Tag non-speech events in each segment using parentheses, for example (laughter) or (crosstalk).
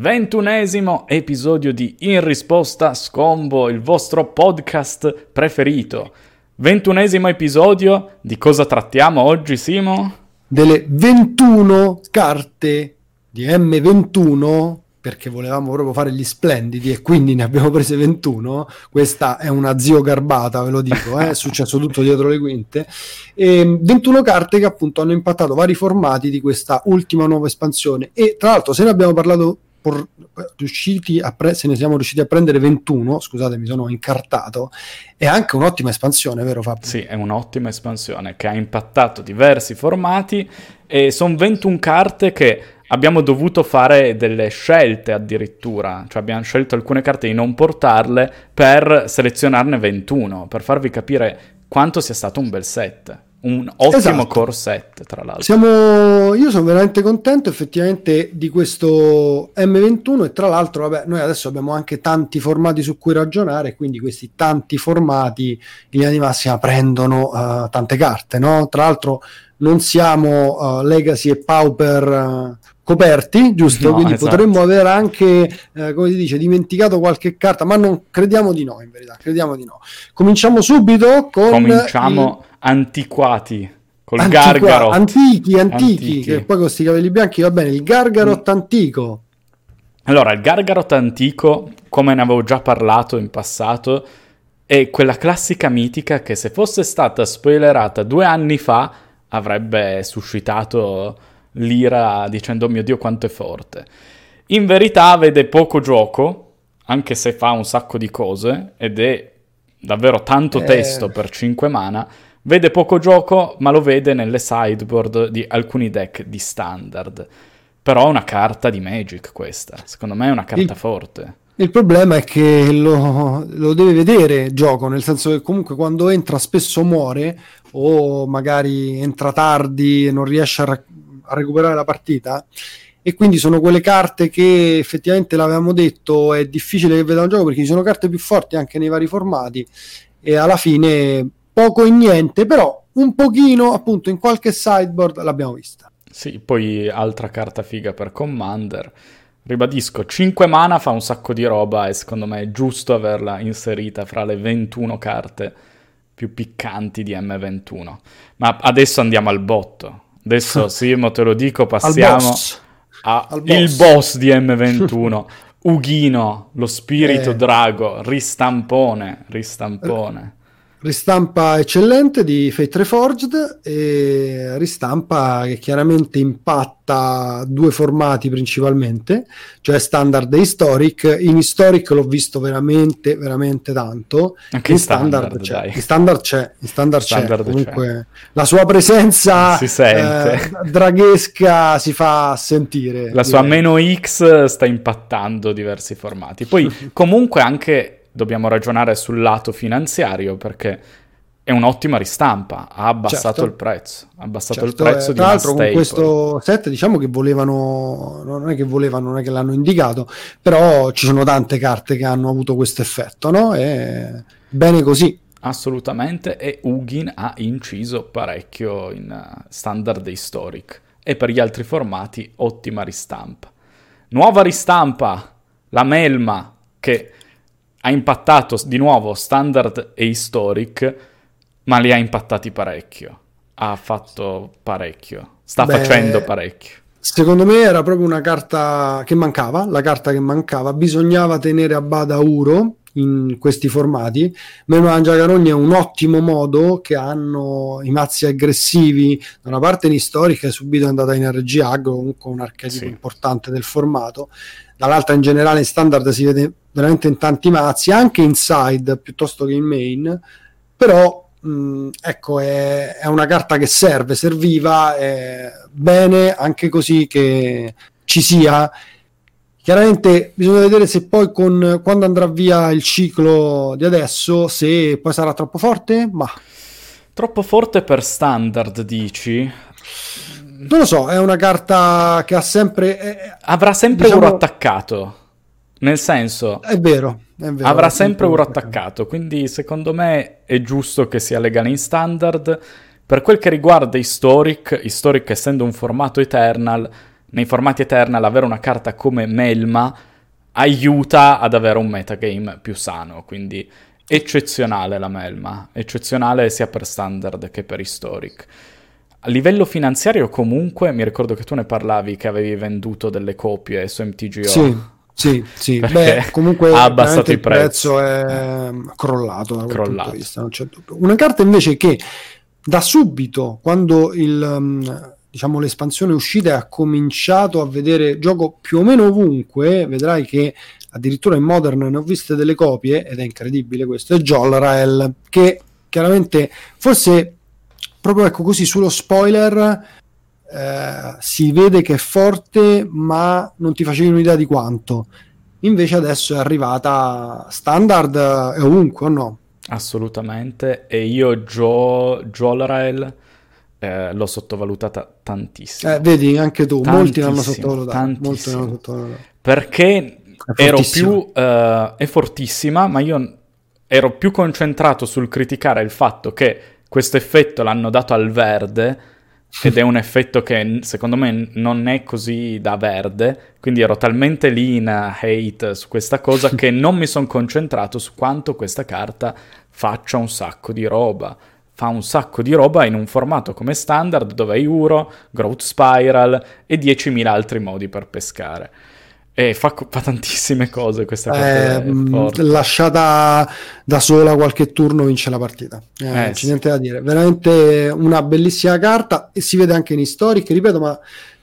Ventunesimo episodio di In risposta Scombo, il vostro podcast preferito. Ventunesimo episodio, di cosa trattiamo oggi, Simo? Delle 21 carte di M21 perché volevamo proprio fare gli splendidi e quindi ne abbiamo prese 21. Questa è una zio garbata, ve lo dico, eh? è (laughs) successo tutto dietro le quinte. E 21 carte che appunto hanno impattato vari formati di questa ultima nuova espansione e tra l'altro se ne abbiamo parlato por- riusciti a pre- se ne siamo riusciti a prendere 21, scusate mi sono incartato, è anche un'ottima espansione, vero Fabio? Sì, è un'ottima espansione che ha impattato diversi formati e sono 21 carte che abbiamo dovuto fare delle scelte addirittura, cioè abbiamo scelto alcune carte di non portarle per selezionarne 21, per farvi capire quanto sia stato un bel set. Un ottimo esatto. core set, tra l'altro. Siamo... Io sono veramente contento effettivamente di questo M21 e tra l'altro, vabbè, noi adesso abbiamo anche tanti formati su cui ragionare, quindi questi tanti formati in linea di massima prendono uh, tante carte, no? Tra l'altro non siamo uh, Legacy e Pauper uh, coperti, giusto? No, Quindi esatto. potremmo aver anche, eh, come si dice, dimenticato qualche carta, ma non crediamo di no, in verità, crediamo di no. Cominciamo subito con... Cominciamo il... antiquati. Col Antiqua, Gargarot. Antichi, antichi, antichi, che poi con questi capelli bianchi va bene, il Gargarot mm. antico. Allora, il Gargarot antico, come ne avevo già parlato in passato, è quella classica mitica che se fosse stata spoilerata due anni fa avrebbe suscitato l'ira dicendo mio dio quanto è forte. In verità vede poco gioco, anche se fa un sacco di cose, ed è davvero tanto eh... testo per 5 mana, vede poco gioco, ma lo vede nelle sideboard di alcuni deck di standard. Però è una carta di Magic questa, secondo me è una carta il... forte. Il problema è che lo, lo, deve vedere gioco, nel senso che comunque quando entra spesso muore o magari entra tardi e non riesce a, rac- a recuperare la partita e quindi sono quelle carte che effettivamente l'avevamo detto è difficile che vedano gioco perché ci sono carte più forti anche nei vari formati e alla fine poco e niente però un pochino appunto in qualche sideboard l'abbiamo vista sì poi altra carta figa per Commander ribadisco 5 mana fa un sacco di roba e secondo me è giusto averla inserita fra le 21 carte più piccanti di M21 ma adesso andiamo al botto Adesso (laughs) Simo te lo dico, passiamo boss. al boss. boss di M21. (laughs) Ughino, lo spirito eh. drago, ristampone, ristampone ristampa eccellente di Fate Reforged e ristampa che chiaramente impatta due formati principalmente, cioè standard e historic. In historic l'ho visto veramente, veramente tanto. Anche in standard, standard c'è. In standard c'è, in standard, standard c'è. Comunque c'è. la sua presenza si. Eh, draghesca si fa sentire. La sua meno X sta impattando diversi formati. Poi (laughs) comunque anche dobbiamo ragionare sul lato finanziario perché è un'ottima ristampa, ha abbassato certo. il prezzo, ha abbassato certo, il prezzo eh, di Tra l'altro con questo set diciamo che volevano, non è che volevano, non è che l'hanno indicato, però ci sono tante carte che hanno avuto questo effetto, no? E bene così. Assolutamente, e Ugin ha inciso parecchio in uh, standard historic e per gli altri formati ottima ristampa. Nuova ristampa, la Melma, che ha impattato di nuovo standard e historic, ma li ha impattati parecchio. Ha fatto parecchio. Sta Beh, facendo parecchio. Secondo me era proprio una carta che mancava, la carta che mancava. Bisognava tenere a bada Uro in questi formati. Meno Mangiacarogna è un ottimo modo che hanno i mazzi aggressivi. Da una parte in storica è subito andata in RG Agro, comunque un archetipo sì. importante del formato. Dall'altra in generale in standard si vede veramente in tanti mazzi, anche inside piuttosto che in main, però mh, ecco è, è, una carta che serve, serviva, è bene anche così che ci sia. Chiaramente bisogna vedere se poi con, quando andrà via il ciclo di adesso, se poi sarà troppo forte, ma... Troppo forte per standard, dici? Non lo so, è una carta che ha sempre... È, Avrà sempre diciamo... uno attaccato. Nel senso, è vero, è vero avrà sempre un attaccato, quindi secondo me è giusto che sia legale in standard. Per quel che riguarda Historic, Historic essendo un formato Eternal, nei formati Eternal avere una carta come Melma aiuta ad avere un metagame più sano, quindi eccezionale la Melma, eccezionale sia per standard che per historic. A livello finanziario comunque, mi ricordo che tu ne parlavi che avevi venduto delle copie su MTGO. Sì, sì, sì. Beh, comunque ha abbassato il prezzo. prezzo è crollato da crollato. punto di vista, non c'è dubbio. Una carta invece che da subito, quando il, um, diciamo, l'espansione è uscita ha cominciato a vedere gioco più o meno ovunque, vedrai che addirittura in Modern ne ho viste delle copie, ed è incredibile questo, è Jolrael, che chiaramente forse proprio ecco così sullo spoiler eh, si vede che è forte ma non ti facevi un'idea di quanto. Invece adesso è arrivata standard e ovunque o no? assolutamente. E io Joe Jolrael eh, l'ho sottovalutata tantissimo. Eh, vedi anche tu molti l'hanno sottovalutata molti l'hanno sottovalutata. Perché ero più uh, è fortissima ma io ero più concentrato sul criticare il fatto che questo effetto l'hanno dato al verde ed è un effetto che secondo me non è così da verde, quindi ero talmente lì in hate su questa cosa (laughs) che non mi sono concentrato su quanto questa carta faccia un sacco di roba. Fa un sacco di roba in un formato come standard dove hai Uro, Growth Spiral e 10.000 altri modi per pescare. E fa, fa tantissime cose questa cosa. Eh, lasciata da sola qualche turno vince la partita. Eh, eh, non c'è niente da dire. Veramente una bellissima carta e si vede anche in Historic, ripeto, ma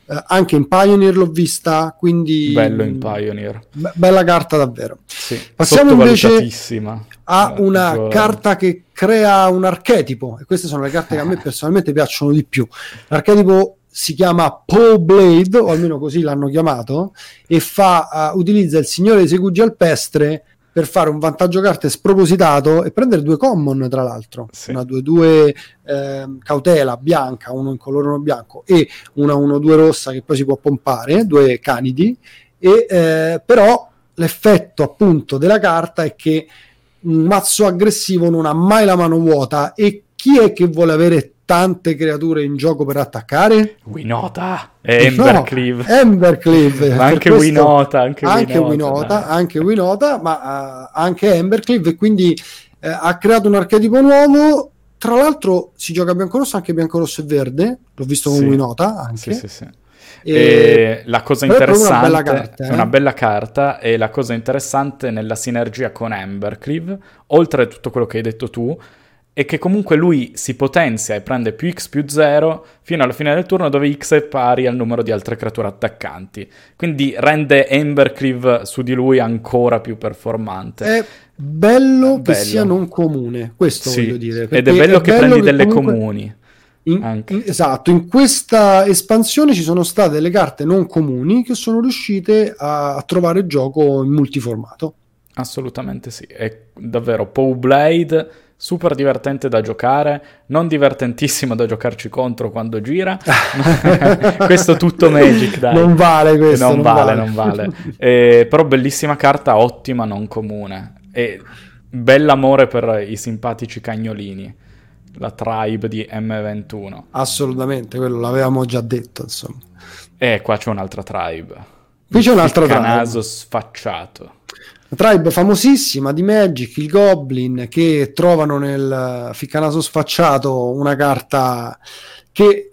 eh, anche in Pioneer l'ho vista, quindi... Bello in Pioneer. Be- bella carta davvero. Sì, Passiamo invece a eh, una gioco... carta che crea un archetipo e queste sono le carte che a me personalmente piacciono di più. L'archetipo si chiama Paw Blade, o almeno così l'hanno chiamato, e fa, uh, utilizza il signore dei segugi alpestre per fare un vantaggio carte spropositato e prendere due common, tra l'altro, sì. una 2-2 eh, cautela bianca, uno in colore uno bianco e una 1-2 rossa che poi si può pompare, due canidi, e, eh, però l'effetto appunto della carta è che un mazzo aggressivo non ha mai la mano vuota e chi è che vuole avere tante creature in gioco per attaccare? Winota e Embercleave. No, Embercleave. ma anche questo, Winota. Anche, anche Winota, anche Winota, ma uh, anche Embercleave. E quindi uh, ha creato un archetipo nuovo. Tra l'altro si gioca bianco-rosso, anche bianco-rosso e verde. L'ho visto con sì. Winota anche. Sì, sì, sì. E... E la cosa interessante è una bella carta, eh? una bella carta e la cosa interessante nella sinergia con Embercleave, oltre a tutto quello che hai detto tu, e che comunque lui si potenzia e prende più x più 0 fino alla fine del turno dove x è pari al numero di altre creature attaccanti. Quindi rende Embercleave su di lui ancora più performante. È bello, bello. che sia non comune, questo sì. voglio dire. Ed è bello è che bello prendi che delle comuni. In, in, esatto, in questa espansione ci sono state delle carte non comuni che sono riuscite a, a trovare gioco in multiformato. Assolutamente sì, è davvero Pow Blade super divertente da giocare, non divertentissimo da giocarci contro quando gira. (laughs) questo tutto Magic, dai. Non vale questo. Non, non vale, vale, non vale. Eh, però bellissima carta, ottima, non comune. E bell'amore per i simpatici cagnolini. La tribe di M21. Assolutamente, quello l'avevamo già detto, insomma. E qua c'è un'altra tribe. Qui c'è un'altra tribe. naso sfacciato tribe famosissima di Magic, il Goblin, che trovano nel ficcanaso sfacciato una carta che,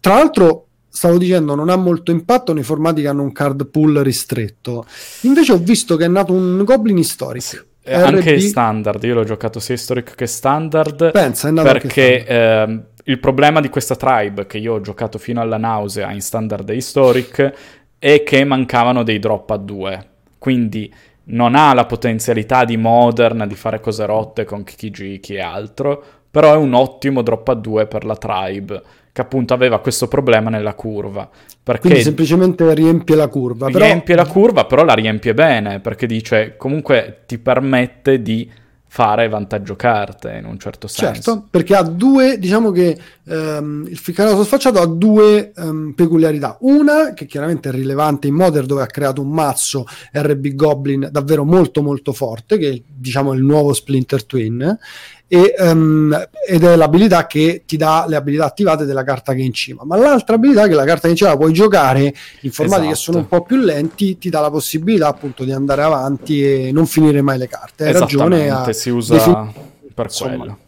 tra l'altro, stavo dicendo, non ha molto impatto nei formati che hanno un card pool ristretto. Invece ho visto che è nato un Goblin Historic. Eh, anche standard, io l'ho giocato sia Historic che standard. Pensa, perché eh, il problema di questa tribe, che io ho giocato fino alla nausea in standard e Historic, è che mancavano dei drop a due. Quindi non ha la potenzialità di Modern di fare cose rotte con Kikijiki e altro, però è un ottimo drop a 2 per la Tribe, che appunto aveva questo problema nella curva. Perché Quindi semplicemente riempie la curva. Riempie però... la curva, però la riempie bene, perché dice comunque ti permette di fare vantaggio carte in un certo senso. Certo, perché ha due, diciamo che um, il ficcanato sfacciato ha due um, peculiarità. Una, che chiaramente è rilevante in Modern, dove ha creato un mazzo RB Goblin davvero molto molto forte, che diciamo il nuovo Splinter Twin, e, um, ed è l'abilità che ti dà le abilità attivate della carta che è in cima. Ma l'altra abilità che la carta che è in cima puoi giocare in formati esatto. che sono un po' più lenti, ti dà la possibilità appunto di andare avanti e non finire mai le carte. Hai ragione a si usa defin- per Insomma. quello.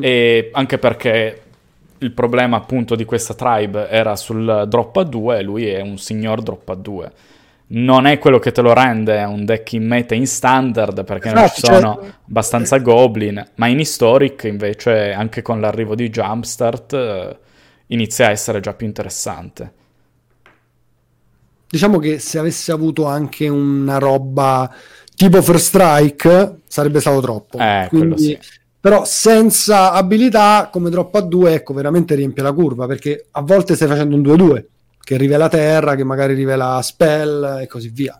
E anche perché il problema appunto di questa tribe era sul drop a 2 e lui è un signor drop a 2 non è quello che te lo rende un deck in meta in standard perché esatto, non ci sono certo. abbastanza goblin, ma in historic invece anche con l'arrivo di Jumpstart eh, inizia a essere già più interessante. Diciamo che se avesse avuto anche una roba tipo First Strike sarebbe stato troppo. Eh, Quindi, sì. Però senza abilità come drop a 2, ecco, veramente riempie la curva perché a volte stai facendo un 2-2 che rivela terra, che magari rivela spell e così via.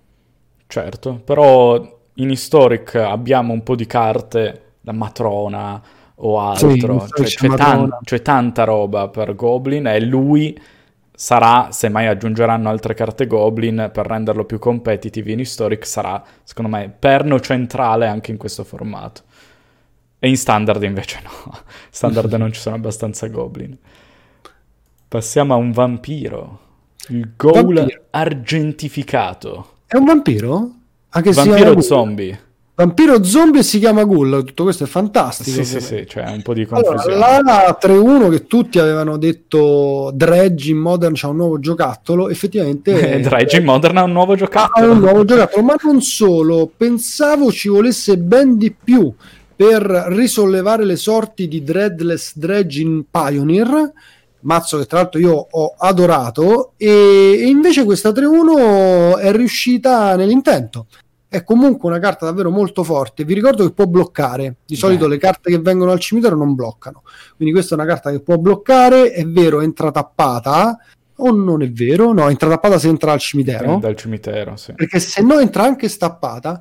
Certo, però in Historic abbiamo un po' di carte da matrona o altro, sì, cioè, c'è, tan- c'è, tanta roba per Goblin e lui sarà, se mai aggiungeranno altre carte Goblin per renderlo più competitive in Historic, sarà secondo me perno centrale anche in questo formato. E in Standard invece no, (laughs) Standard non ci sono abbastanza Goblin. Passiamo a un vampiro. Il ghoul vampiro. argentificato. È un vampiro? Anche vampiro zombie. Vampiro zombie si chiama Ghoul, tutto questo è fantastico. Sì, sì, sì, cioè un po' di confusione. Allora, la 3-1 che tutti avevano detto Dredge in Modern c'ha un nuovo giocattolo, effettivamente... Eh, (laughs) Dredge in Modern ha un nuovo giocattolo. Ha un nuovo giocattolo, ma non solo, pensavo ci volesse ben di più per risollevare le sorti di Dreadless Dredge in Pioneer, mazzo che tra l'altro io ho adorato e, invece questa 3-1 è riuscita nell'intento è comunque una carta davvero molto forte. Vi ricordo che può bloccare. Di solito Beh. le carte che vengono al cimitero non bloccano. Quindi questa è una carta che può bloccare. È vero, entra tappata. O non è vero? No, entra tappata se entra al cimitero. Dal cimitero, sì. Perché se no entra anche stappata.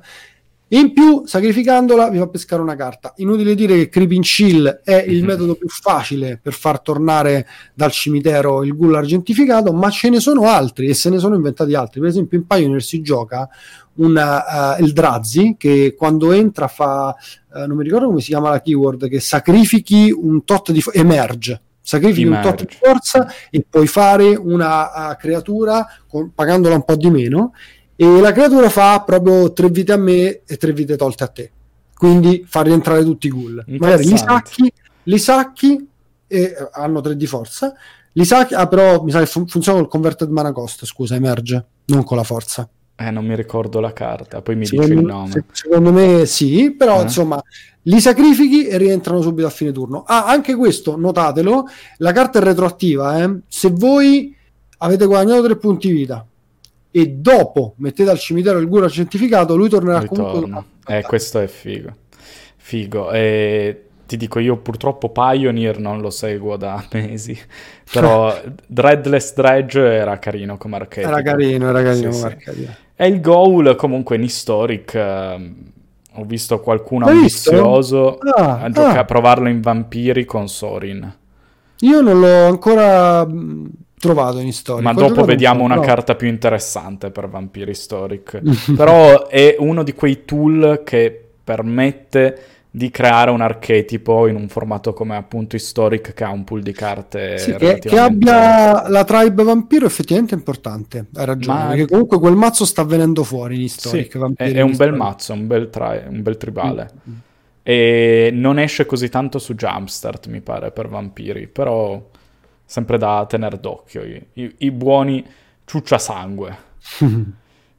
In più, sacrificandola, vi fa pescare una carta. Inutile dire che Creeping Chill è il mhm. metodo più facile per far tornare dal cimitero il ghoul argentificato, ma ce ne sono altri e se ne sono inventati altri. Per esempio, in Pioneer si gioca una, uh, il Drazzi che quando entra fa, uh, non mi ricordo come si chiama la keyword, che sacrifichi un tot di... Fo- emerge sacrifichi Emerge. un tot di forza e puoi fare una uh, creatura con, pagandola un po' di meno e la creatura fa proprio tre vite a me e tre vite tolte a te. Quindi fa rientrare tutti i ghoul. Magari li sacchi, li sacchi e eh, hanno tre di forza. Li sacchi, ah, però mi sa che fun- funziona col converted mana cost, scusa, emerge, non con la forza. Eh, non mi ricordo la carta, poi mi secondo, dici il nome. Se, secondo me sì, però eh? insomma, li sacrifichi e rientrano subito a fine turno. Ah, anche questo, notatelo, la carta è retroattiva, eh? Se voi avete guadagnato tre punti vita, e dopo mettete al cimitero il guru certificato, lui tornerà Ritorno. comunque. Eh, questo è figo. Figo. E ti dico, io purtroppo Pioneer non lo seguo da (laughs) mesi, però Dreadless Dredge era carino come archetipo. Era carino, era carino sì, come sì. archetipo. E il Goal comunque in Historic... Uh, ho visto qualcuno L'hai ambizioso ah, a, gioca- ah. a provarlo in Vampiri con Sorin. Io non l'ho ancora trovato in Historic. Ma dopo vediamo una no. carta più interessante per Vampiri Historic. (laughs) Però è uno di quei tool che permette di creare un archetipo in un formato come appunto Historic che ha un pool di carte sì, che, che, abbia la tribe vampiro effettivamente è importante hai ragione Ma... perché comunque quel mazzo sta venendo fuori in Historic sì, è, è un bel mazzo un bel, tri- un bel tribale mm-hmm. e non esce così tanto su Jumpstart mi pare per vampiri però sempre da tenere d'occhio, i, i, i buoni ciucciasangue. (laughs)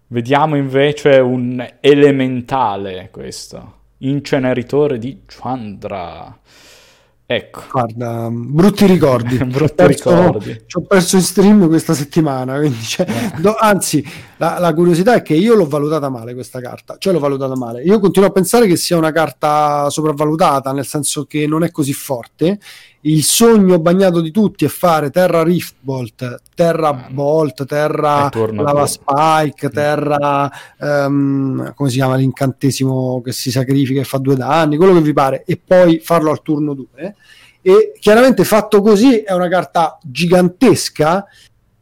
Vediamo invece un elementale questo, inceneritore di Chandra. Ecco. Guarda, brutti ricordi. (laughs) brutti perso, ricordi. Ci ho perso in stream questa settimana. Cioè, eh. no, anzi, la, la, curiosità è che io l'ho valutata male questa carta. Cioè, l'ho valutata male. Io continuo a pensare che sia una carta sopravvalutata, nel senso che non è così forte il sogno bagnato di tutti è fare Terra Riftbolt, Terra mm. Bolt, Terra Lava Spike, mm. Terra um, come si chiama l'incantesimo che si sacrifica e fa due danni, quello che vi pare, e poi farlo al turno 2. E chiaramente fatto così è una carta gigantesca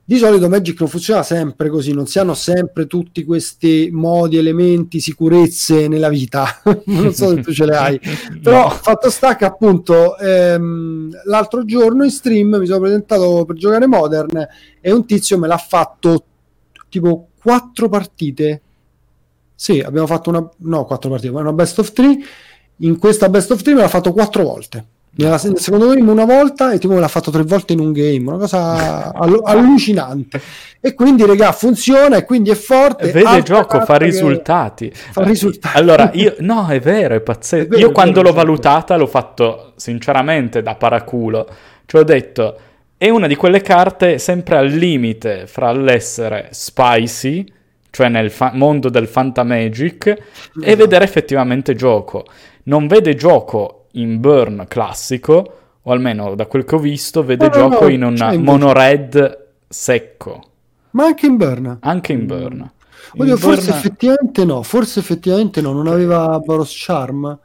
Di solito Magic non funziona sempre così, non si hanno sempre tutti questi modi, elementi, sicurezze nella vita. (laughs) non so se tu ce le hai, (laughs) però no. fatto sta che appunto ehm, l'altro giorno in stream mi sono presentato per giocare Modern e un tizio me l'ha fatto tipo quattro partite. Sì, abbiamo fatto una no, quattro partite, ma una best of three. In questa best of three me l'ha fatto quattro volte nella, nel secondo game una volta e tipo me l'ha fatto tre volte in un game, una cosa (laughs) all- allucinante. E quindi, regà, funziona e quindi è forte. Vede il gioco, fa risultati. Fa risultati. Allora, (laughs) io, no, è vero, è pazzesco. È vero, io quando l'ho valutata l'ho fatto sinceramente da paraculo. Cioè ho detto, è una di quelle carte sempre al limite fra l'essere spicy, cioè nel fa- mondo del Fantamagic, no. e vedere effettivamente gioco. Non vede gioco in burn classico, o almeno da quel che ho visto, vede no, gioco no, in un mono red secco. Ma anche in burn? Anche in burn. Oddio, in forse burn... effettivamente no, forse effettivamente no, non aveva Boros Charm.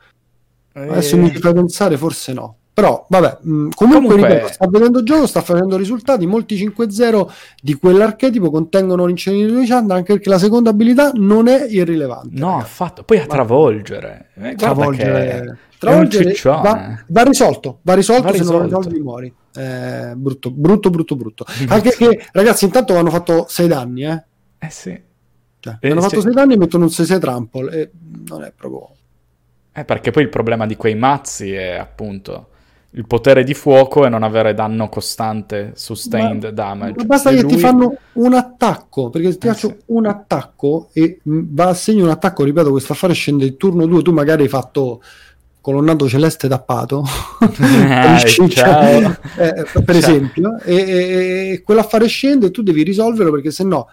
E... Adesso mi fa pensare, forse no. Però, vabbè, mh, mm, comunque, comunque... ripeto, sta vedendo il gioco, sta facendo risultati. Molti 5-0 di quell'archetipo contengono l'inceneritore di Chandra, anche perché la seconda abilità non è irrilevante. No, affatto. Poi a travolgere. Eh, travolgere. Travolgere va, va, risolto, va risolto, va se risolto. non lo risolvi muori. Eh, brutto, brutto, brutto, brutto. (laughs) Anche che, ragazzi, intanto hanno fatto 6 danni, eh? Eh sì. Cioè, eh, hanno fatto 6 danni e mettono un 6-6 trample. E non è proprio... Eh, perché poi il problema di quei mazzi è appunto il potere di fuoco e non avere danno costante, sustained ma, damage. Ma basta e che lui... ti fanno un attacco, perché se ti eh, faccio sì. un attacco e va a segno un attacco, ripeto, questo affare scende il turno 2, tu magari hai fatto colonnato celeste tappato, eh, (laughs) (laughs) cioè, eh, per esempio, e, e, e quell'affare scende e tu devi risolverlo perché se no,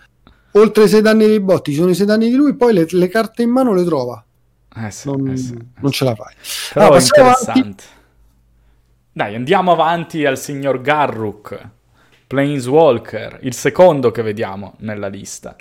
oltre i 6 danni dei botti, ci sono i 6 danni di lui, poi le, le, carte in mano le trova. Eh sì, non, eh sì, non ce la fai. Però allora, interessante. Avanti. Dai, andiamo avanti al signor Garruk, Planeswalker, il secondo che vediamo nella lista.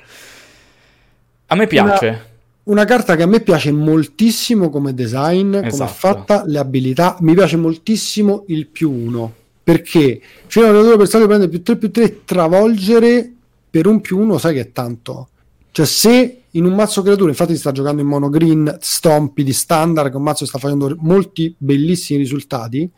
A me piace. Una, una carta che a me piace moltissimo come design, esatto. come è fatta, le abilità. Mi piace moltissimo il più uno. Perché a una persona prende più 3 più 3 travolgere per un più uno sai che è tanto. Cioè se in un mazzo creatura, infatti si sta giocando in mono green, stompi di standard, che un mazzo sta facendo molti bellissimi risultati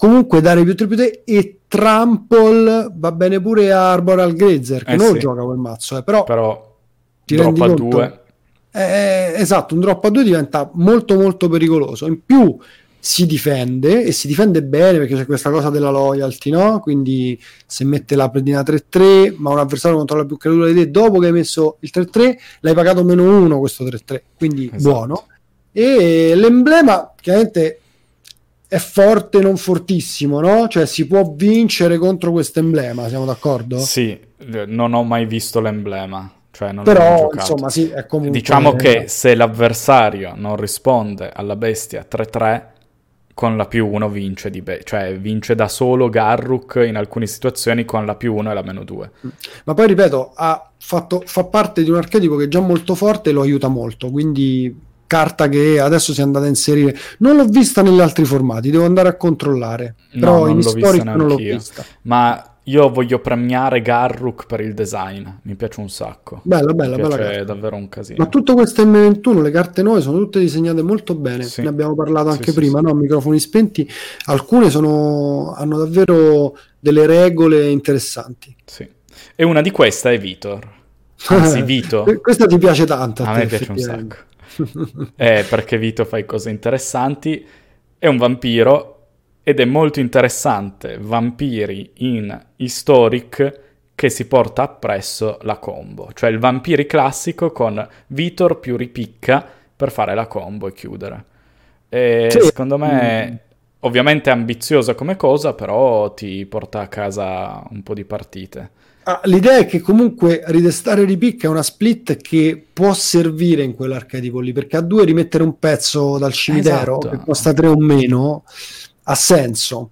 comunque dare più 3 più 3 e Trample va bene pure a Arboreal Grazer che eh non sì. gioca quel mazzo eh, però, però ti drop a 2 eh, eh, esatto un drop a 2 diventa molto molto pericoloso in più si difende e si difende bene perché c'è questa cosa della loyalty no? quindi se mette la predina 3-3 ma un avversario controlla più creatura di te dopo che hai messo il 3-3 l'hai pagato meno 1 questo 3-3 quindi esatto. buono e l'emblema chiaramente è forte non fortissimo, no? Cioè si può vincere contro questo emblema, siamo d'accordo? Sì, non ho mai visto l'emblema. Cioè Però insomma sì, è comunque... Diciamo che se l'avversario non risponde alla bestia 3-3, con la più 1 vince di be- cioè vince da solo Garruk in alcune situazioni con la più 1 e la meno 2. Ma poi ripeto, ha fatto, fa parte di un archetipo che è già molto forte e lo aiuta molto, quindi carta che adesso si è andata a inserire. Non l'ho vista negli altri formati, devo andare a controllare. No, Però in storico non l'ho vista. Ma io voglio premiare Garruk per il design, mi piace un sacco. Bella, bella, mi bella. È davvero un casino. Ma tutto questo M21, le carte nuove sono tutte disegnate molto bene. Sì. Ne abbiamo parlato anche sì, prima, sì, no? Microfoni spenti. Alcune sono... hanno davvero delle regole interessanti. Sì. E una di queste è Vitor. Anzi, (laughs) Vito. Questa ti piace tanto. A, a te, me piace un sacco (laughs) eh, perché Vito fa cose interessanti. È un vampiro ed è molto interessante. Vampiri in Historic che si porta appresso la combo. Cioè il vampiri classico con Vitor più ripicca per fare la combo e chiudere. E sì. secondo me... Mm. Ovviamente è ambiziosa come cosa, però ti porta a casa un po' di partite. Ah, l'idea è che comunque ridestare ripicca è una split che può servire in quell'archetipo lì, perché a due rimettere un pezzo dal cimitero esatto. che costa tre o meno ha senso.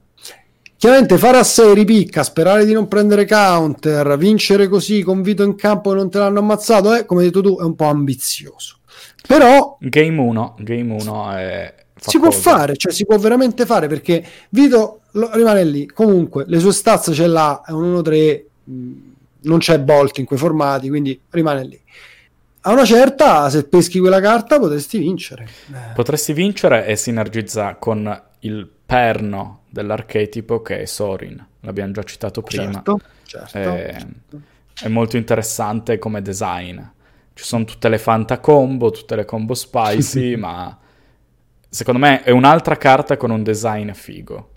Chiaramente fare a 6 ripicca, sperare di non prendere counter, vincere così con Vito in campo e non te l'hanno ammazzato, è, come hai detto tu, è un po' ambizioso. Però... Game 1, game 1 è... Si può fare, cioè si può veramente fare perché Vito lo, rimane lì. Comunque le sue stazze ce l'ha, è un 1-3 non c'è Bolt in quei formati, quindi rimane lì. A una certa, se peschi quella carta, potresti vincere. Eh. Potresti vincere e sinergizza con il perno dell'archetipo che è Sorin. L'abbiamo già citato prima. Certo, certo, è, certo. è molto interessante come design. Ci sono tutte le Fanta combo, tutte le combo spicy, (laughs) ma secondo me è un'altra carta con un design figo.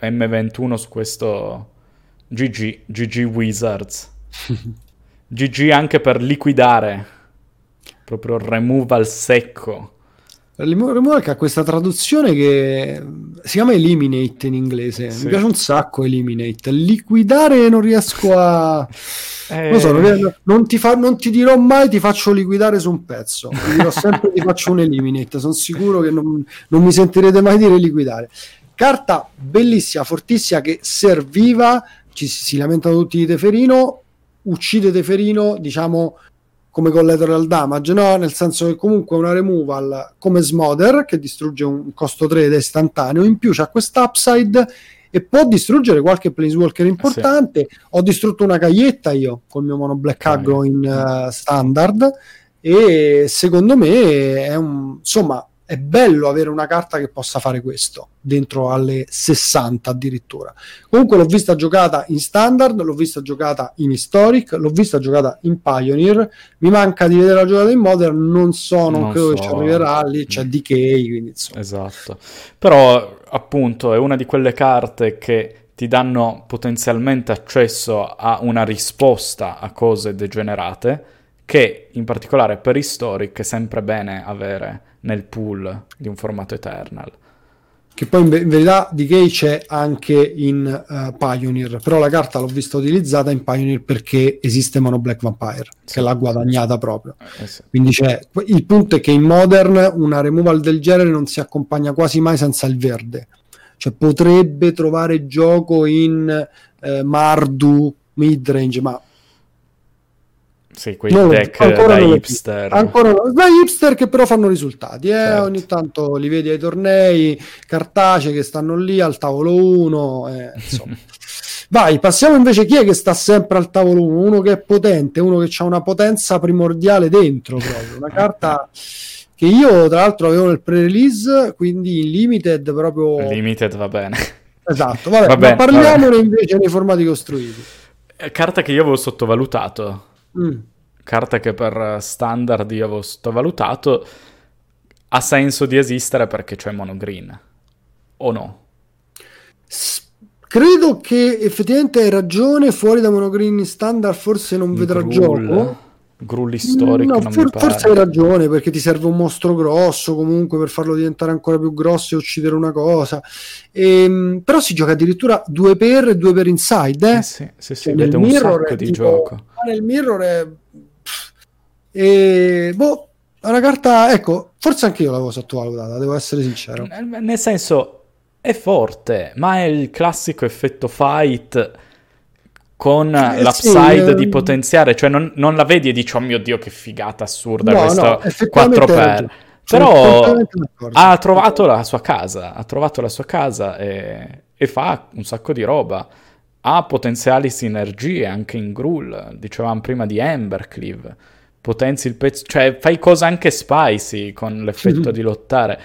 M21 su questo GG, GG Wizards. (laughs) GG anche per liquidare, proprio removal secco. Removal che ha questa traduzione che si chiama Eliminate in inglese, sì. mi piace un sacco Eliminate. Liquidare non riesco a... Eh... Non, so, non, non, ti fa, non, ti dirò mai ti faccio liquidare su un pezzo, ti dirò sempre ti faccio un Eliminate, sono sicuro che non, non mi sentirete mai dire liquidare. Carta bellissima, fortissima che serviva, ci si lamentano tutti di Teferino, uccide Teferino, diciamo come collateral damage, no? Nel senso che comunque una removal come Smother che distrugge un costo 3 ed è istantaneo, in più c'ha quest'upside e può distruggere qualche planeswalker importante. Sì. Ho distrutto una caglietta io col mio mono black aggro in uh, standard e secondo me è un insomma è bello avere una carta che possa fare questo dentro alle 60 addirittura. Comunque l'ho vista giocata in standard, l'ho vista giocata in historic, l'ho vista giocata in pioneer. Mi manca di vedere la giocata in modern, non so, non, non credo so. che ci arriverà lì, c'è decay, quindi insomma. Esatto. Però appunto è una di quelle carte che ti danno potenzialmente accesso a una risposta a cose degenerate che in particolare per historic è sempre bene avere nel pool di un formato Eternal. Che poi in, in verità Decay c'è anche in uh, Pioneer, però la carta l'ho vista utilizzata in Pioneer perché esiste Mono Black Vampire, sì. che l'ha guadagnata proprio. Eh, sì. Quindi c'è, il punto è che in Modern una removal del genere non si accompagna quasi mai senza il verde. Cioè potrebbe trovare gioco in eh, Mardu, midrange, ma sì, quei no, deck da hipster. Ancora. Da hipster che però fanno risultati. Eh? Certo. Ogni tanto li vedi ai tornei, cartacei che stanno lì al tavolo 1. Eh, (laughs) insomma. Vai, passiamo invece chi è che sta sempre al tavolo 1? Uno che è potente, uno che ha una potenza primordiale dentro proprio. Una (laughs) carta che io tra l'altro avevo nel pre-release, quindi in limited proprio... Limited va bene. Esatto, vabbè, (laughs) va bene, ma parliamone invece nei formati costruiti. Carta che io avevo sottovalutato Mm. Carta che per standard io avevo sottovalutato. Ha senso di esistere perché c'è mono green. O no? S- credo che effettivamente hai ragione. Fuori da mono green standard forse non vedrà Grull. gioco. Grulli storico. No, for- forse hai ragione perché ti serve un mostro grosso comunque per farlo diventare ancora più grosso e uccidere una cosa. Ehm, però si gioca addirittura 2 per e 2 per inside. Eh? Eh sì, sì, sì, cioè, vede un sacco di tipo, gioco. Nel mirror è. E, boh, è una carta. Ecco, forse anche io l'avevo sottovalutata, devo essere sincero. Nel senso, è forte, ma è il classico effetto fight con eh, l'upside sì, di ehm, potenziare, cioè non, non, la vedi e dici oh mio dio che figata assurda no, questo no, 4 per però ha trovato la sua casa, ha trovato la sua casa e, e, fa un sacco di roba. Ha potenziali sinergie anche in Gruul, dicevamo prima di Embercleave. Potenzi il pezzo, cioè fai cose anche spicy con l'effetto di lottare.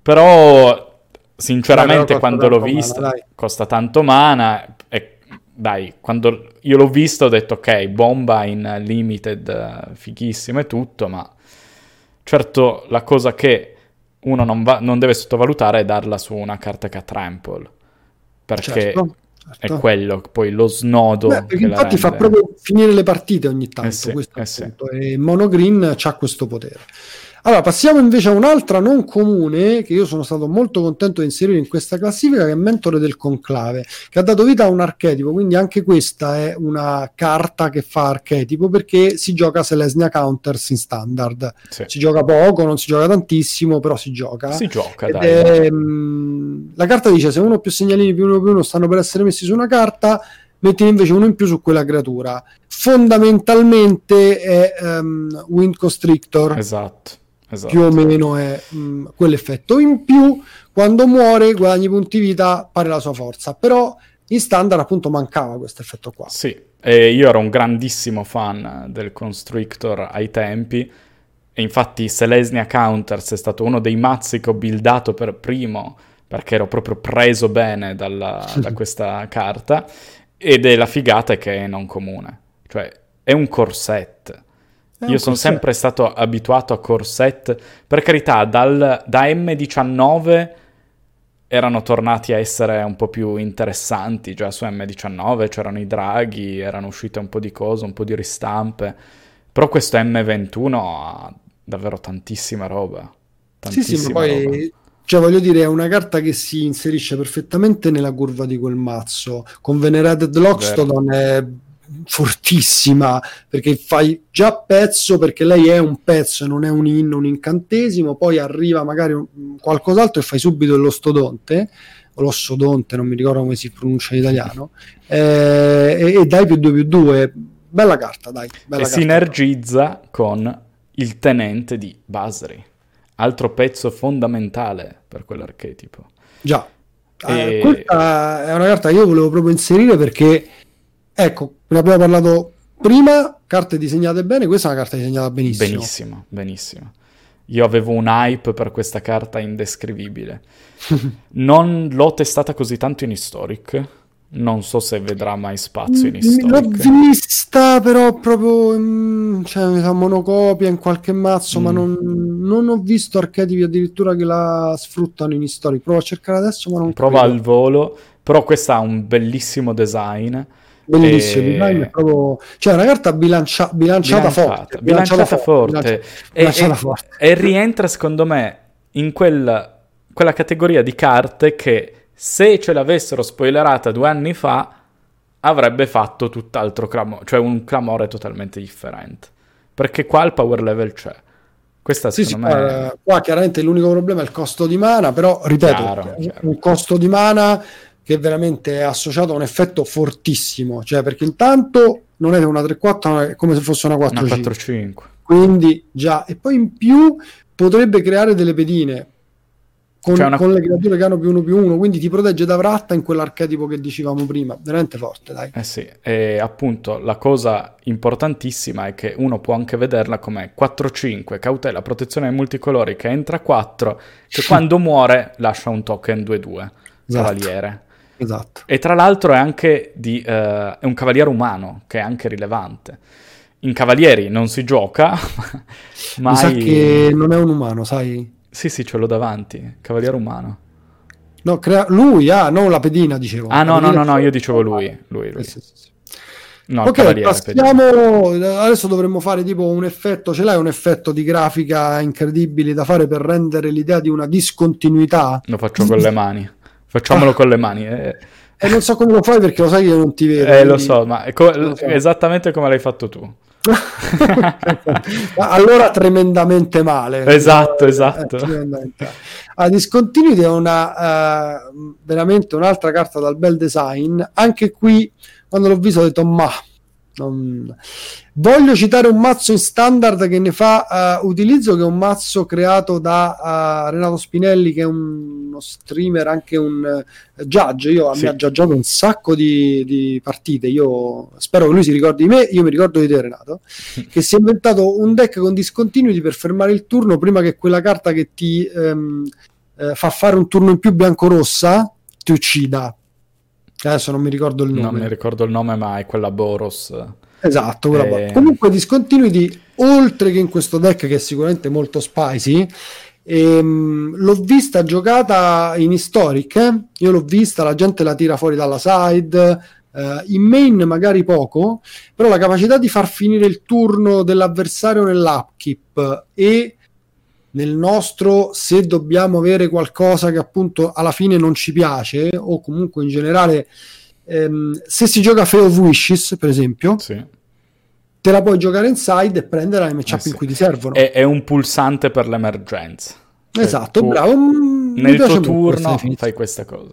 Però sinceramente dai, quando l'ho vista mana, costa tanto mana e dai, quando io l'ho visto ho detto ok, bomba in limited, fighissimo e tutto, ma certo la cosa che uno non, va, non deve sottovalutare è darla su una carta che ha trample, perché certo, certo. è quello poi lo snodo. Beh, infatti fa proprio finire le partite ogni tanto, eh sì, questo eh sì. e Mono Green ha questo potere. Allora, passiamo invece a un'altra non comune che io sono stato molto contento di inserire in questa classifica, che è Mentore del Conclave, che ha dato vita a un archetipo, quindi anche questa è una carta che fa archetipo perché si gioca Selesnia Counters in standard. Sì. Si gioca poco, non si gioca tantissimo, però si gioca. Si gioca, Ed dai. È, mh, la carta dice se uno o più segnalini più uno più uno stanno per essere messi su una carta, mettine invece uno in più su quella creatura. Fondamentalmente è um, Wind Constrictor. Esatto Esatto. Più o meno è mh, mm, quell'effetto. In più, quando muore, guadagni punti vita, pare la sua forza. Però in standard appunto mancava questo effetto qua. Sì, E io ero un grandissimo fan del Constrictor ai tempi. E infatti Selesnia Counters è stato uno dei mazzi che ho buildato per primo perché ero proprio preso bene dalla, (laughs) da questa carta. Ed è la figata che è non comune. Cioè, è un corset. Io sono corset. sempre stato abituato a corset. Per carità, dal, da M19 erano tornati a essere un po' più interessanti. Già su M19 c'erano i draghi, erano uscite un po' di cose, un po' di ristampe. Però questo M21 ha davvero tantissima roba. Tantissima sì, sì, ma poi roba. Cioè, voglio dire, è una carta che si inserisce perfettamente nella curva di quel mazzo. Con Venerated Lockstone è fortissima perché fai già pezzo perché lei è un pezzo e non è un inno, un incantesimo. Poi arriva magari un, qualcos'altro e fai subito l'ostodonte o l'ossodonte, non mi ricordo come si pronuncia in italiano. Eh, e, e, dai più 2 più 2. Bella carta, dai. Bella e carta. sinergizza con il tenente di Basri altro pezzo fondamentale per quell'archetipo. Già, e... eh, questa è una carta che io volevo proprio inserire perché, ecco, ne abbiamo parlato prima, carte disegnate bene, questa è una carta disegnata benissimo. Benissimo, benissimo. Io avevo un hype per questa carta indescrivibile. (laughs) non l'ho testata così tanto in Historic, non so se vedrà mai spazio in Historic. L'ho vista però proprio in, cioè, monocopia in qualche mazzo, mm. ma non, non, ho visto archetipi addirittura che la sfruttano in Historic. Provo a cercare adesso, ma non Prova credo. al volo, però questa ha un bellissimo design. Bellissimo, e... design è proprio... Cioè una carta bilancia... bilanciata, bilanciata, forte. Bilanciata, bilanciata forte. Bilanciata, e, bilanciata e, forte. E, rientra secondo me in quel, quella categoria di carte che se ce l'avessero spoilerata due anni fa, avrebbe fatto tutt'altro clamore, cioè un clamore totalmente differente. Perché qua il power level c'è. Questa sì, secondo sì, me... Qua, chiaramente l'unico problema è il costo di mana, però ripeto, chiaro, chiaro. un costo di mana che veramente è associato a un effetto fortissimo, cioè perché intanto non è una 3-4, è come se fosse una 4-5. Quindi già, e poi in più potrebbe creare delle pedine con, cioè una... con, le creature che hanno più uno più uno, quindi ti protegge da Vratta in quell'archetipo che dicevamo prima, veramente forte, dai. Eh sì, e appunto la cosa importantissima è che uno può anche vederla come 4-5, cautela, protezione ai multicolori che entra 4, che (laughs) quando muore lascia un token 2-2, esatto. cavaliere. Esatto. E tra l'altro è anche di, uh, è un cavaliere umano, che è anche rilevante. In cavalieri non si gioca, (laughs) ma... Mi sa che non è un umano, sai? Sì, sì, ce l'ho davanti. Cavaliere umano. No, crea- lui, ah, non la pedina, dicevo. Ah, no, no, no, no, io dicevo lui. Lui, lui. Sì, sì, sì. No, ok, passiamo. Adesso dovremmo fare tipo un effetto. Ce l'hai un effetto di grafica incredibile da fare per rendere l'idea di una discontinuità? Lo faccio con le mani. Facciamolo ah. con le mani. Eh. E non so come lo fai perché lo sai che non ti vedo. Eh, quindi... lo so, ma è co- so. esattamente come l'hai fatto tu. (laughs) allora tremendamente male. Esatto, eh, esatto. Eh, a Discontinuity è una, uh, veramente un'altra carta dal bel design. Anche qui, quando l'ho visto, ho detto, ma non... Voglio citare un mazzo in standard che ne fa uh, utilizzo, che è un mazzo creato da uh, Renato Spinelli, che è un, uno streamer, anche un uh, judge. Io sì. mi ha giaggiato un sacco di, di, partite. Io spero che lui si ricordi di me. Io mi ricordo di te, Renato. (laughs) che si è inventato un deck con discontinuity per fermare il turno prima che quella carta che ti um, fa fare un turno in più bianco-rossa ti uccida adesso non mi ricordo il nome. Non mi ricordo il nome, ma è quella Boros. Esatto, quella e... comunque discontinuity, oltre che in questo deck che è sicuramente molto spicy, ehm, l'ho vista giocata in historic, eh? io l'ho vista, la gente la tira fuori dalla side, eh, in main magari poco, però la capacità di far finire il turno dell'avversario nell'upkeep e nel nostro, se dobbiamo avere qualcosa che appunto alla fine non ci piace, o comunque in generale, ehm, se si gioca Fate of Wishes, per esempio, sì. te la puoi giocare inside e prendere le matchup eh sì. in cui ti servono. È, è, un pulsante per l'emergenza. Cioè, esatto, tu, bravo. Mm, nel tuo turno fai questa cosa.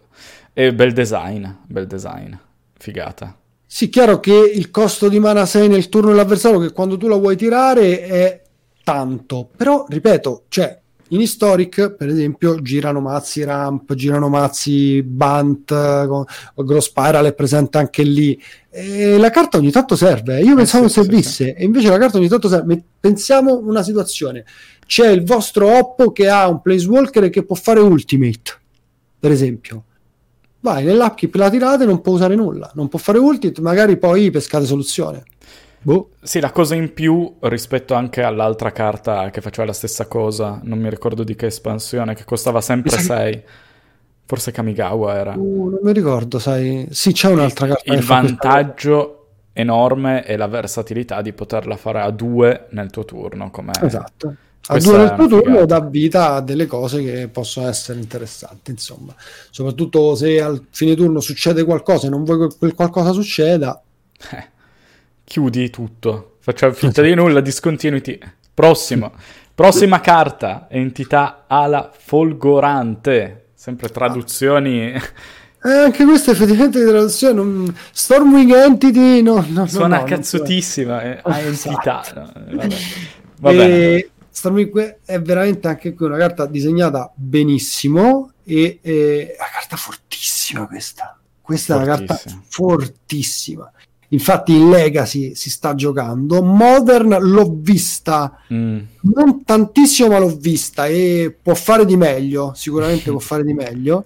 E bel design, bel design, figata. Sì, chiaro che il costo di mana 6 nel turno dell'avversario, che quando tu la vuoi tirare è tanto, però ripeto, cioè In Historic, per esempio, girano mazzi ramp, girano mazzi con, Gross Spiral è presente anche lì. E la carta ogni tanto serve. Io pensavo sì, non servisse, sì, e invece la carta ogni tanto serve. Pensiamo una situazione: c'è il vostro Oppo che ha un Planeswalker che può fare Ultimate, per esempio. Vai nell'upkeep, la tirate, non può usare nulla, non può fare Ultimate, magari poi pescate soluzione. Boh. Sì, la cosa in più rispetto anche all'altra carta che faceva la stessa cosa, non mi ricordo di che espansione, che costava sempre 6. Forse Kamigawa era. Uh, non mi ricordo, sai. Sì, c'è un'altra carta. Il vantaggio enorme è la versatilità di poterla fare a due nel tuo turno. Com'è. Esatto. A due nel tuo turno dà vita a delle cose che possono essere interessanti, insomma. Soprattutto se al fine turno succede qualcosa e non vuoi che quel qualcosa succeda. Eh chiudi tutto. Facciamo (laughs) finta di nulla, discontinuity. Prossimo. Prossima carta, entità ala folgorante. Sempre traduzioni... Eh, anche questa effettivamente di traduzione non... Stormwing Entity no, no, suona no, cazzutissima eh, a entità (laughs) no, vabbè. Va e... Stormwing è veramente anche qui una carta disegnata benissimo e, e una carta fortissima questa questa fortissima. è una carta fortissima Infatti in Legacy si sta giocando, Modern l'ho vista, mm. non tantissimo ma l'ho vista e può fare di meglio, sicuramente può (laughs) fare di meglio,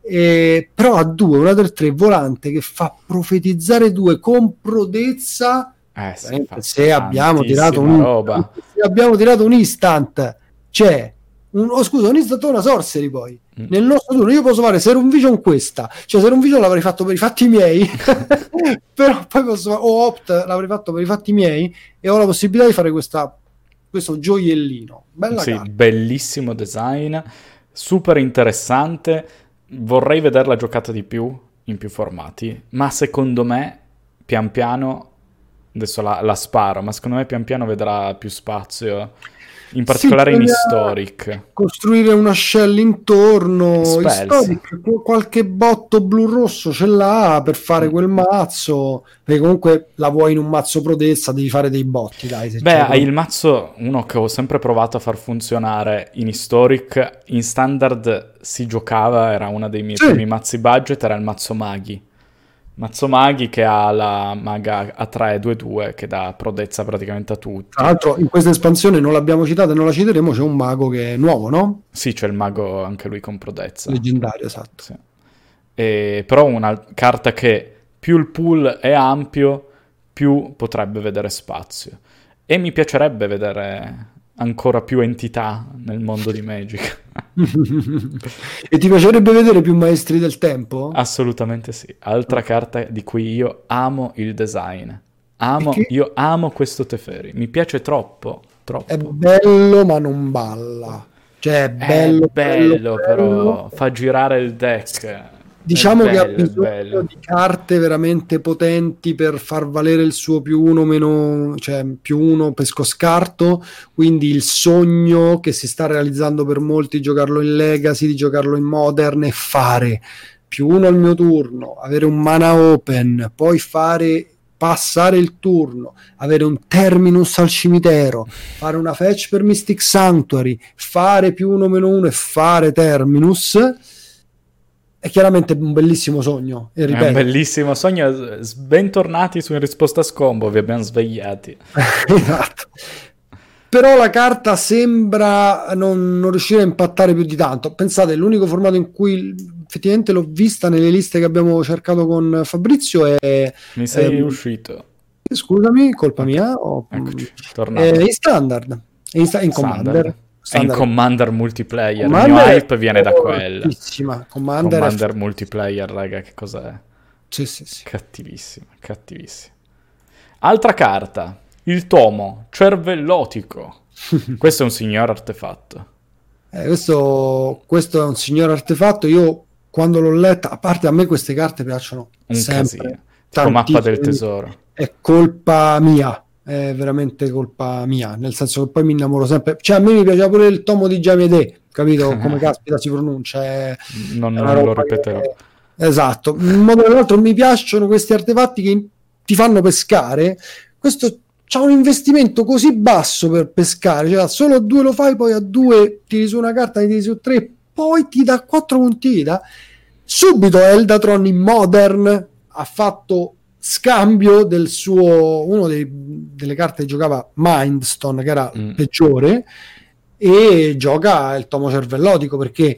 e, però ha due, una del tre volante che fa profetizzare due con prodezza, eh, se, abbiamo tirato un, se abbiamo tirato un instant, c'è un, oh, scusa, un instant una sorcery poi. Mm. Nel nostro turno io posso fare Serum Vision questa, cioè Serum Vision l'avrei fatto per i fatti miei, (laughs) (laughs) però poi posso fare, o Opt l'avrei fatto per i fatti miei e ho la possibilità di fare questa, questo gioiellino. Bella sì, carta. bellissimo design, super interessante. Vorrei vederla giocata di più in più formati, ma secondo me pian piano adesso la, la sparo, ma secondo me pian piano vedrà più spazio in particolare in Historic. Costruire una shell intorno. Historic, qualche botto blu-rosso ce l'ha per fare quel mazzo. Perché comunque la vuoi in un mazzo prodezza, devi fare dei botti. Dai, Beh, hai il mazzo, uno che ho sempre provato a far funzionare in Historic. In standard si giocava, era uno dei miei sì. primi mazzi budget, era il mazzo Maghi Mazzomaghi che ha la maga A3-2-2 che dà prodezza praticamente a tutti. Tra l'altro in questa espansione non l'abbiamo citata e non la citeremo, c'è un mago che è nuovo, no? Sì, c'è il mago anche lui con prodezza. Leggendario, esatto. Sì. E, però una carta che più il pool è ampio, più potrebbe vedere spazio. E mi piacerebbe vedere ancora più entità nel mondo di Magic. (laughs) e ti piacerebbe vedere più maestri del tempo? Assolutamente sì. Altra carta di cui io amo il design. Amo. Io amo questo Teferi. Mi piace troppo, troppo. È bello ma non balla. Cioè, è bello, è bello, bello però fa girare il deck. Diciamo bello, che ha bisogno di carte veramente potenti per far valere il suo più uno meno, cioè più uno pesco scarto. Quindi il sogno che si sta realizzando per molti, giocarlo in Legacy, di giocarlo in Modern e fare più uno al mio turno, avere un mana open, poi fare passare il turno, avere un terminus al cimitero, fare una fetch per Mystic Sanctuary, fare più uno meno uno e fare terminus è chiaramente un bellissimo sogno. E ripeto. È un bellissimo sogno. Bentornati su In risposta a scombo, vi abbiamo svegliati. (laughs) esatto. Però la carta sembra non, non, riuscire a impattare più di tanto. Pensate, l'unico formato in cui effettivamente l'ho vista nelle liste che abbiamo cercato con Fabrizio è... Mi sei ehm, uscito. Scusami, colpa mia. O, Eccoci, È in standard. È in, in Commander. È in Commander multiplayer. Commander il mio hype viene da quello. Commander, Commander è... multiplayer, raga, che cos'è? Sì, sì, sì. Cattivissimo, cattivissimo. Altra carta. Il tomo cervellotico. (laughs) questo è un signor artefatto. Eh, questo, questo, è un signor artefatto. Io quando l'ho letta, a parte a me queste carte piacciono un sempre. Casino. Tipo mappa del tesoro. È colpa mia è veramente colpa mia, nel senso che poi mi innamoro sempre. Cioè, a me mi piaceva pure il tomo di Jamie capito (laughs) come caspita si pronuncia? È, non, non lo ripeterò. Che... Esatto, in modo o nell'altro mi piacciono questi artefatti che ti fanno pescare. Questo c'ha un investimento così basso per pescare, cioè solo a due lo fai, poi a due tiri su una carta, ne tiri su tre, poi ti dà quattro punti, da subito Eldatron in Modern ha fatto scambio del suo uno dei, delle carte che giocava Mindstone che era mm. peggiore e gioca il tomo cervellotico perché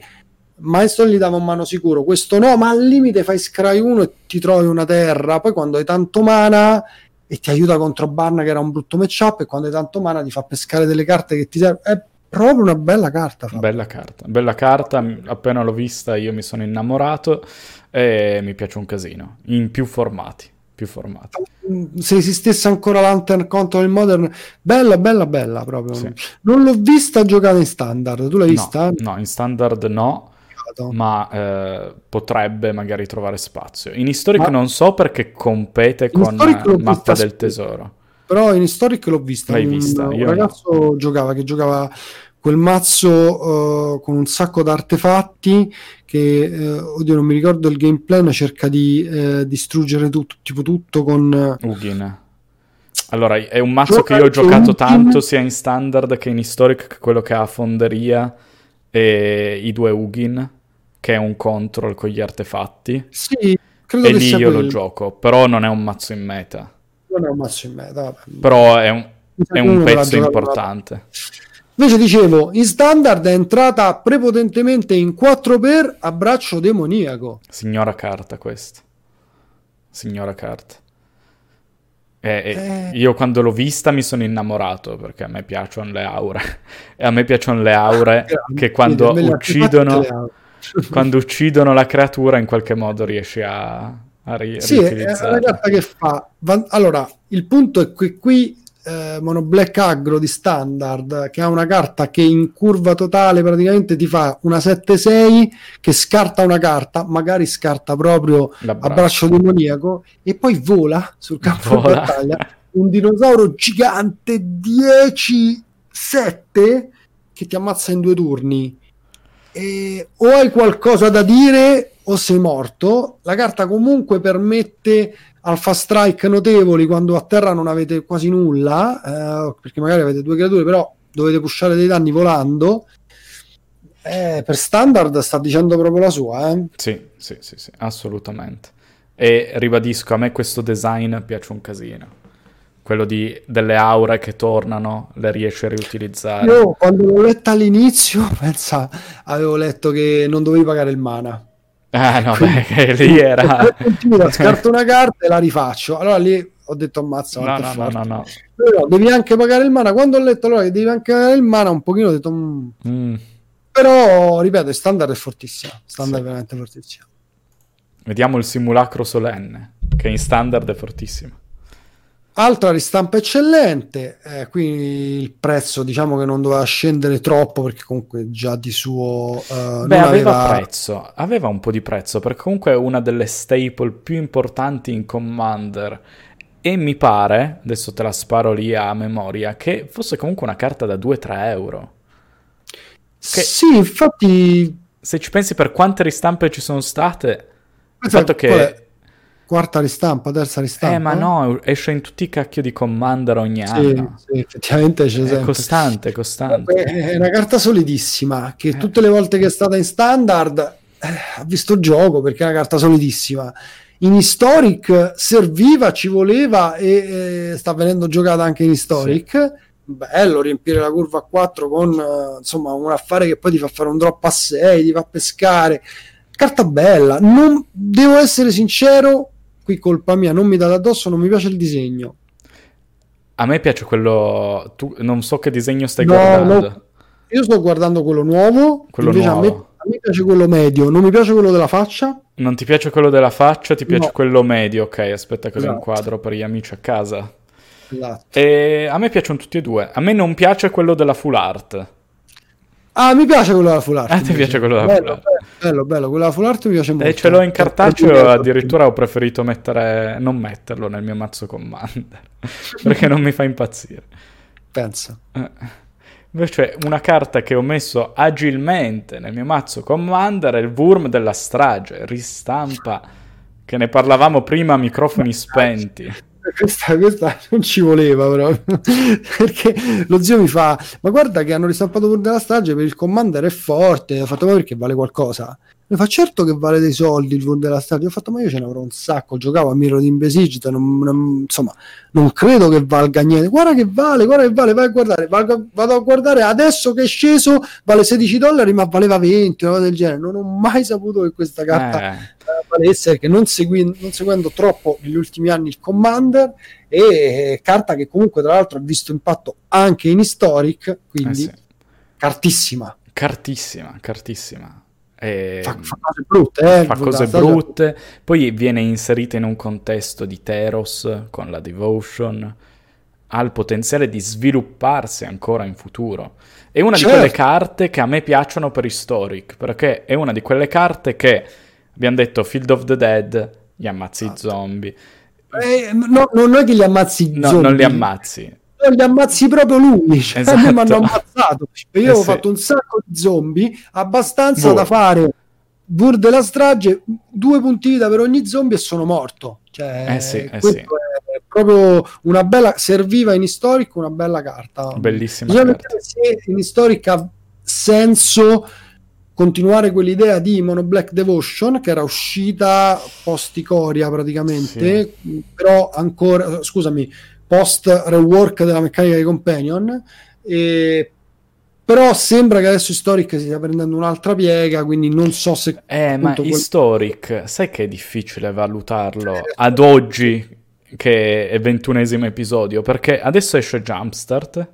Mindstone gli dava un mano sicuro questo no ma al limite fai scry 1 e ti trovi una terra poi quando hai tanto mana e ti aiuta contro Barna che era un brutto matchup e quando hai tanto mana ti fa pescare delle carte che ti servono è proprio una bella carta Fabio. bella carta bella carta appena l'ho vista io mi sono innamorato e mi piace un casino in più formati più formati. Se esistesse ancora Lantern contro il Modern, bella, bella, bella proprio. Sì. Non l'ho vista giocare in standard, tu l'hai no, vista? No, in standard no, ma eh, potrebbe magari trovare spazio. In Historic ma... non so perché compete con Mappa del Tesoro. Però in Historic l'ho vista. L'hai vista? Un, un ragazzo no. giocava che giocava quel mazzo uh, con un sacco di artefatti che, uh, oddio non mi ricordo il game plan, cerca di uh, distruggere tutto, tipo tutto con... Ugin. Allora, è un mazzo che io ho giocato tanto sia in standard che in historic, che quello che ha fonderia e i due Ugin, che è un control con gli artefatti. Sì, credo e lì io lo gioco, però non è un mazzo in meta. Non è un mazzo in meta, vabbè. Però è un, è un pezzo importante. Invece dicevo, in standard è entrata prepotentemente in 4x a braccio demoniaco. Signora carta questa. Signora carta. E, eh. Io quando l'ho vista mi sono innamorato perché a me piacciono le aure. (laughs) e a me piacciono le aure che quando uccidono, (laughs) quando uccidono la creatura in qualche modo riesci a, a ri- sì, è una carta che fa... Allora, il punto è che qui eh, Mono Black Agro di standard che ha una carta che in curva totale praticamente ti fa una 7-6 che scarta una carta, magari scarta proprio a braccio demoniaco e poi vola sul campo vola. di battaglia un dinosauro gigante 10-7 che ti ammazza in due turni. E o hai qualcosa da dire o sei morto. La carta comunque permette alfa strike notevoli quando a terra non avete quasi nulla, eh, perché magari avete due creature, però dovete pushare dei danni volando. Eh, per standard sta dicendo proprio la sua, eh? Sì, sì, sì, sì, assolutamente. E ribadisco, a me questo design piace un casino. Quello di, delle aure che tornano, le riesci a riutilizzare. Io quando l'ho letta all'inizio, (laughs) pensa, avevo letto che non dovevi pagare il mana Ah no, beh, lì era... (laughs) Continua, scarto una carta e la rifaccio. Allora lì ho detto ammazza. No, no, no, no, no. Però devi anche pagare il mana. Quando ho letto allora che devi anche pagare il mana, un pochino ho detto... Mm. Mm. Però, ripeto, il standard è fortissimo. Standard sì. veramente fortissimo. Vediamo il simulacro solenne, che in standard è fortissimo. Altra ristampa eccellente, eh, qui il prezzo diciamo che non doveva scendere troppo perché comunque già di suo... Uh, Beh, aveva, aveva prezzo, aveva un po' di prezzo perché comunque è una delle staple più importanti in Commander e mi pare, adesso te la sparo lì a memoria, che fosse comunque una carta da 2-3 euro. Che, sì, infatti... Se ci pensi per quante ristampe ci sono state, il fatto che quarta ristampa, terza ristampa. Eh, ma no, esce in tutti i cacchio di Commander ogni sì, anno. Sì, effettivamente c'è sempre. È costante, costante. È una carta solidissima, che eh. tutte le volte che è stata in standard eh, ha visto gioco, perché è una carta solidissima. In Historic serviva, ci voleva e eh, sta venendo giocata anche in Historic. Sì. Bello riempire la curva a 4 con insomma un affare che poi ti fa fare un drop a 6, ti fa pescare. Carta bella, non, devo essere sincero, qui colpa mia, non mi dà addosso, non mi piace il disegno. A me piace quello, tu, non so che disegno stai no, guardando. No. Io sto guardando quello nuovo, quello invece nuovo. A, me, a me piace quello medio, non mi piace quello della faccia. Non ti piace quello della faccia, ti piace no. quello medio, ok, aspetta che esatto. lo inquadro per gli amici a casa. Esatto. E a me piacciono tutti e due. A me non piace quello della full art. Ah, mi piace quello della full art. Ah, ti piace quello della bello, full art? Bello, bello, quello della full art mi piace molto. E ce l'ho in cartaceo, addirittura ho preferito mettere, non metterlo nel mio mazzo commander, (laughs) perché non mi fa impazzire. Pensa. Eh. Invece una carta che ho messo agilmente nel mio mazzo commander è il Wurm della strage, ristampa, che ne parlavamo prima a microfoni spenti. Questa, questa non ci voleva proprio (laughs) perché lo zio mi fa ma guarda che hanno ristampato pure della strage per il commander è forte ha fatto ma perché vale qualcosa mi fa certo che vale dei soldi il World della Stadio. Ho fatto, ma io ce ne avrò un sacco. Giocavo a Miro di non, insomma, non credo che valga niente. Guarda che vale, guarda che vale, vai a guardare. Vado, vado a guardare adesso che è sceso, vale 16 dollari, ma valeva 20, una cosa del genere. Non ho mai saputo che questa carta eh. Valesse, perché non, segui, non seguendo troppo negli ultimi anni il Commander, e carta che comunque, tra l'altro, ha visto impatto anche in Historic, quindi eh sì. cartissima. Cartissima, cartissima. E fa, fa, cose brutte, eh, fa cose brutte. Poi viene inserita in un contesto di Teros con la Devotion. Ha il potenziale di svilupparsi ancora in futuro. È una certo. di quelle carte che a me piacciono per Historic, perché è una di quelle carte che abbiamo detto Field of the Dead, gli ammazzi esatto. zombie. Eh, no, non è che li ammazzi no, zombie. non li ammazzi li ammazzi proprio lui. Cioè, esatto. mi hanno ammazzato. (laughs) Io eh ho sì. fatto un sacco di zombie, abbastanza Buo. da fare pur della strage, due punti vita per ogni zombie e sono morto. Cioè, eh sì, eh sì. è proprio una bella, serviva in Historic una bella carta. Bellissima. Bisogna vedere se in Historic ha senso continuare quell'idea di Mono Black Devotion che era uscita post Icoria praticamente, sì. però ancora, scusami, post rework della meccanica di Companion. E, però sembra che adesso Historic si stia prendendo un'altra piega, quindi non so se... Eh, ma quel... Historic, sai che è difficile valutarlo ad oggi, che è ventunesimo episodio, perché adesso esce Jumpstart,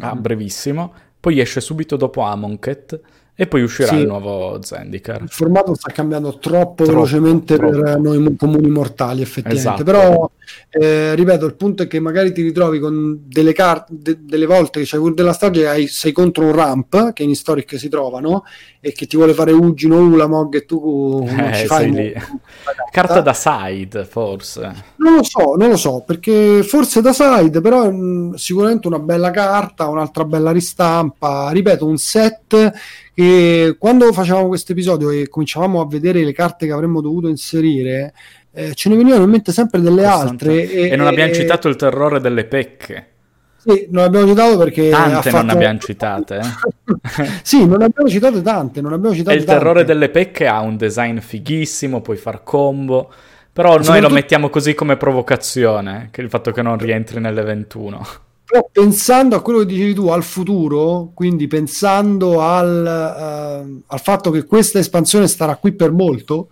a brevissimo, poi esce subito dopo Amonkhet, e poi uscirà sì. il nuovo Zendikar. Il formato sta cambiando troppo, troppo velocemente troppo. per noi comuni mortali, effettivamente. Esatto. Però, eh, ripeto, il punto è che magari ti ritrovi con delle carte, de- delle volte che c'è pure della strage hai, sei contro un ramp, che in Historic si trovano, e che ti vuole fare Ugino, Ulamog e tu non eh, ci fai lì. (laughs) Carta da side, forse. Non lo so, non lo so, perché forse da side, però mh, sicuramente una bella carta, un'altra bella ristampa, ripeto, un set e quando facevamo questo episodio e cominciavamo a vedere le carte che avremmo dovuto inserire, eh, ce ne venivano in mente sempre delle altre. E, e non abbiamo e... citato il terrore delle pecche. Sì, non abbiamo citato perché. Tante fatto... non abbiamo citate. Eh? (laughs) sì, non abbiamo citate tante. Non abbiamo citate e il terrore delle pecche ha un design fighissimo, puoi far combo. Però noi lo mettiamo così come provocazione, che il fatto che non rientri nelle 21 però pensando a quello che dicevi tu al futuro, quindi pensando al, uh, al fatto che questa espansione starà qui per molto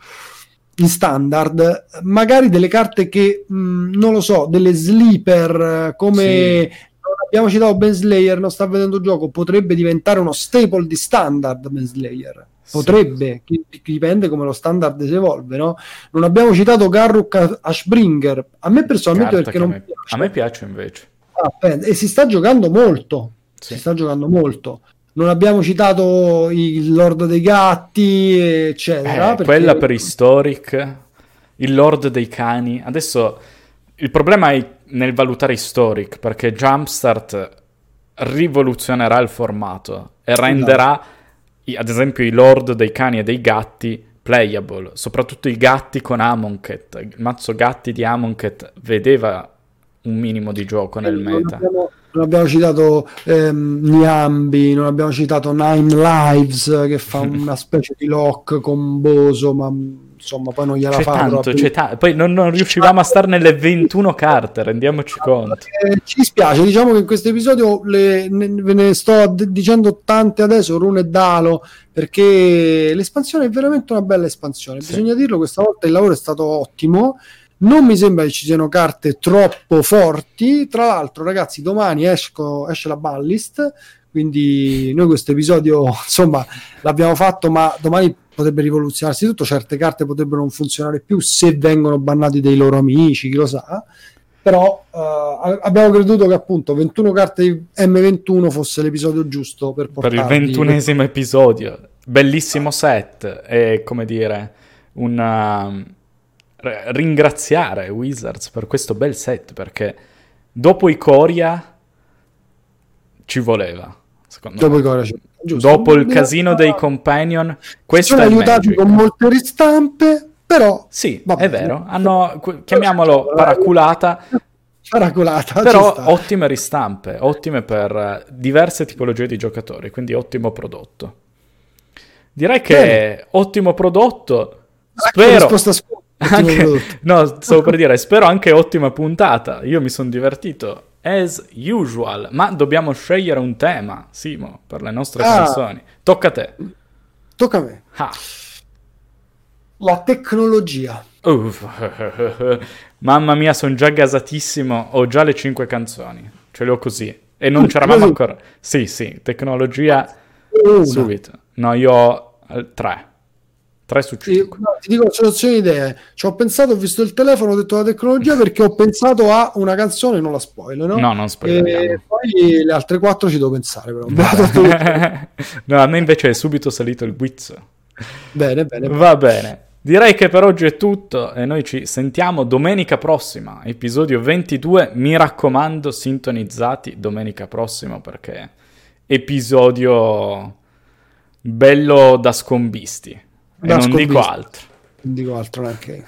in standard, magari delle carte che mh, mm, non lo so, delle sleeper come sì. abbiamo citato Ben Slayer, non sta vedendo gioco, potrebbe diventare uno staple di standard Ben Slayer. Potrebbe, sì. dipende come lo standard si evolve, no? Non abbiamo citato Garruk Ashbringer. A me personalmente Carta perché non a me, piace. A me piace invece e si sta giocando molto. Sì. Si sta giocando molto. Non abbiamo citato il Lord dei Gatti, eccetera. Eh, perché... Quella per Historic, il Lord dei Cani. Adesso il problema è nel valutare Historic, perché Jumpstart rivoluzionerà il formato e renderà, esatto. ad esempio, i Lord dei Cani e dei Gatti playable, soprattutto i gatti con Amonkhet. Il mazzo gatti di Amonkhet vedeva un minimo di gioco nel non meta. Abbiamo, non abbiamo citato ehm, Niambi, non abbiamo citato Nine Lives che fa (laughs) una specie di lock comboso, ma insomma poi non gliela c'è fa tanto, c'è ta- poi non, non riuscivamo a stare nelle 21 carte, rendiamoci conto. Eh, ci dispiace, diciamo che in questo episodio le, ne, ve ne sto d- dicendo tante adesso, Rune e Dalo, perché l'espansione è veramente una bella espansione, sì. bisogna dirlo, questa volta il lavoro è stato ottimo. Non mi sembra che ci siano carte troppo forti. Tra l'altro, ragazzi, domani esco, esce la ballist. Quindi noi questo episodio, (laughs) insomma, l'abbiamo fatto, ma domani potrebbe rivoluzionarsi tutto. Certe carte potrebbero non funzionare più se vengono bannati dai loro amici, chi lo sa. Però uh, abbiamo creduto che appunto 21 carte di M21 fosse l'episodio giusto per portarvi... Per il ventunesimo episodio. Bellissimo set. È come dire, una ringraziare Wizards per questo bel set perché dopo i Coria ci voleva. Dopo, i Coria, dopo il casino dei companion, questo sono aiutati con molte ristampe. Però sì, è vero, hanno, chiamiamolo paraculata. Paraculata, però ottime ristampe, ottime per diverse tipologie di giocatori, quindi ottimo prodotto. Direi che Bene. ottimo prodotto. Spero. Anche, no, stavo per dire, spero anche ottima puntata. Io mi sono divertito as usual, ma dobbiamo scegliere un tema, Simo, per le nostre ah. canzoni. Tocca a te. Tocca a me. Ah. La tecnologia. Uff. (laughs) Mamma mia, sono già gasatissimo. Ho già le cinque canzoni. Ce le ho così. E non c'eravamo ancora. Sì, sì, tecnologia Una. subito. No, io ho tre. 3 su 5. No, ti dico, c'è di idee. Ci ho pensato, ho visto il telefono, ho detto la tecnologia perché ho pensato a una canzone, non la spoiler, no? No, non spoiler. E poi le altre 4 ci devo pensare, però. (laughs) no, a me invece è subito salito il guizzo. Bene, bene. Va bene. Direi che per oggi è tutto e noi ci sentiamo domenica prossima, episodio 22. Mi raccomando, sintonizzati domenica prossima perché episodio bello da scombisti. E non dico altro. Non dico altro neanche.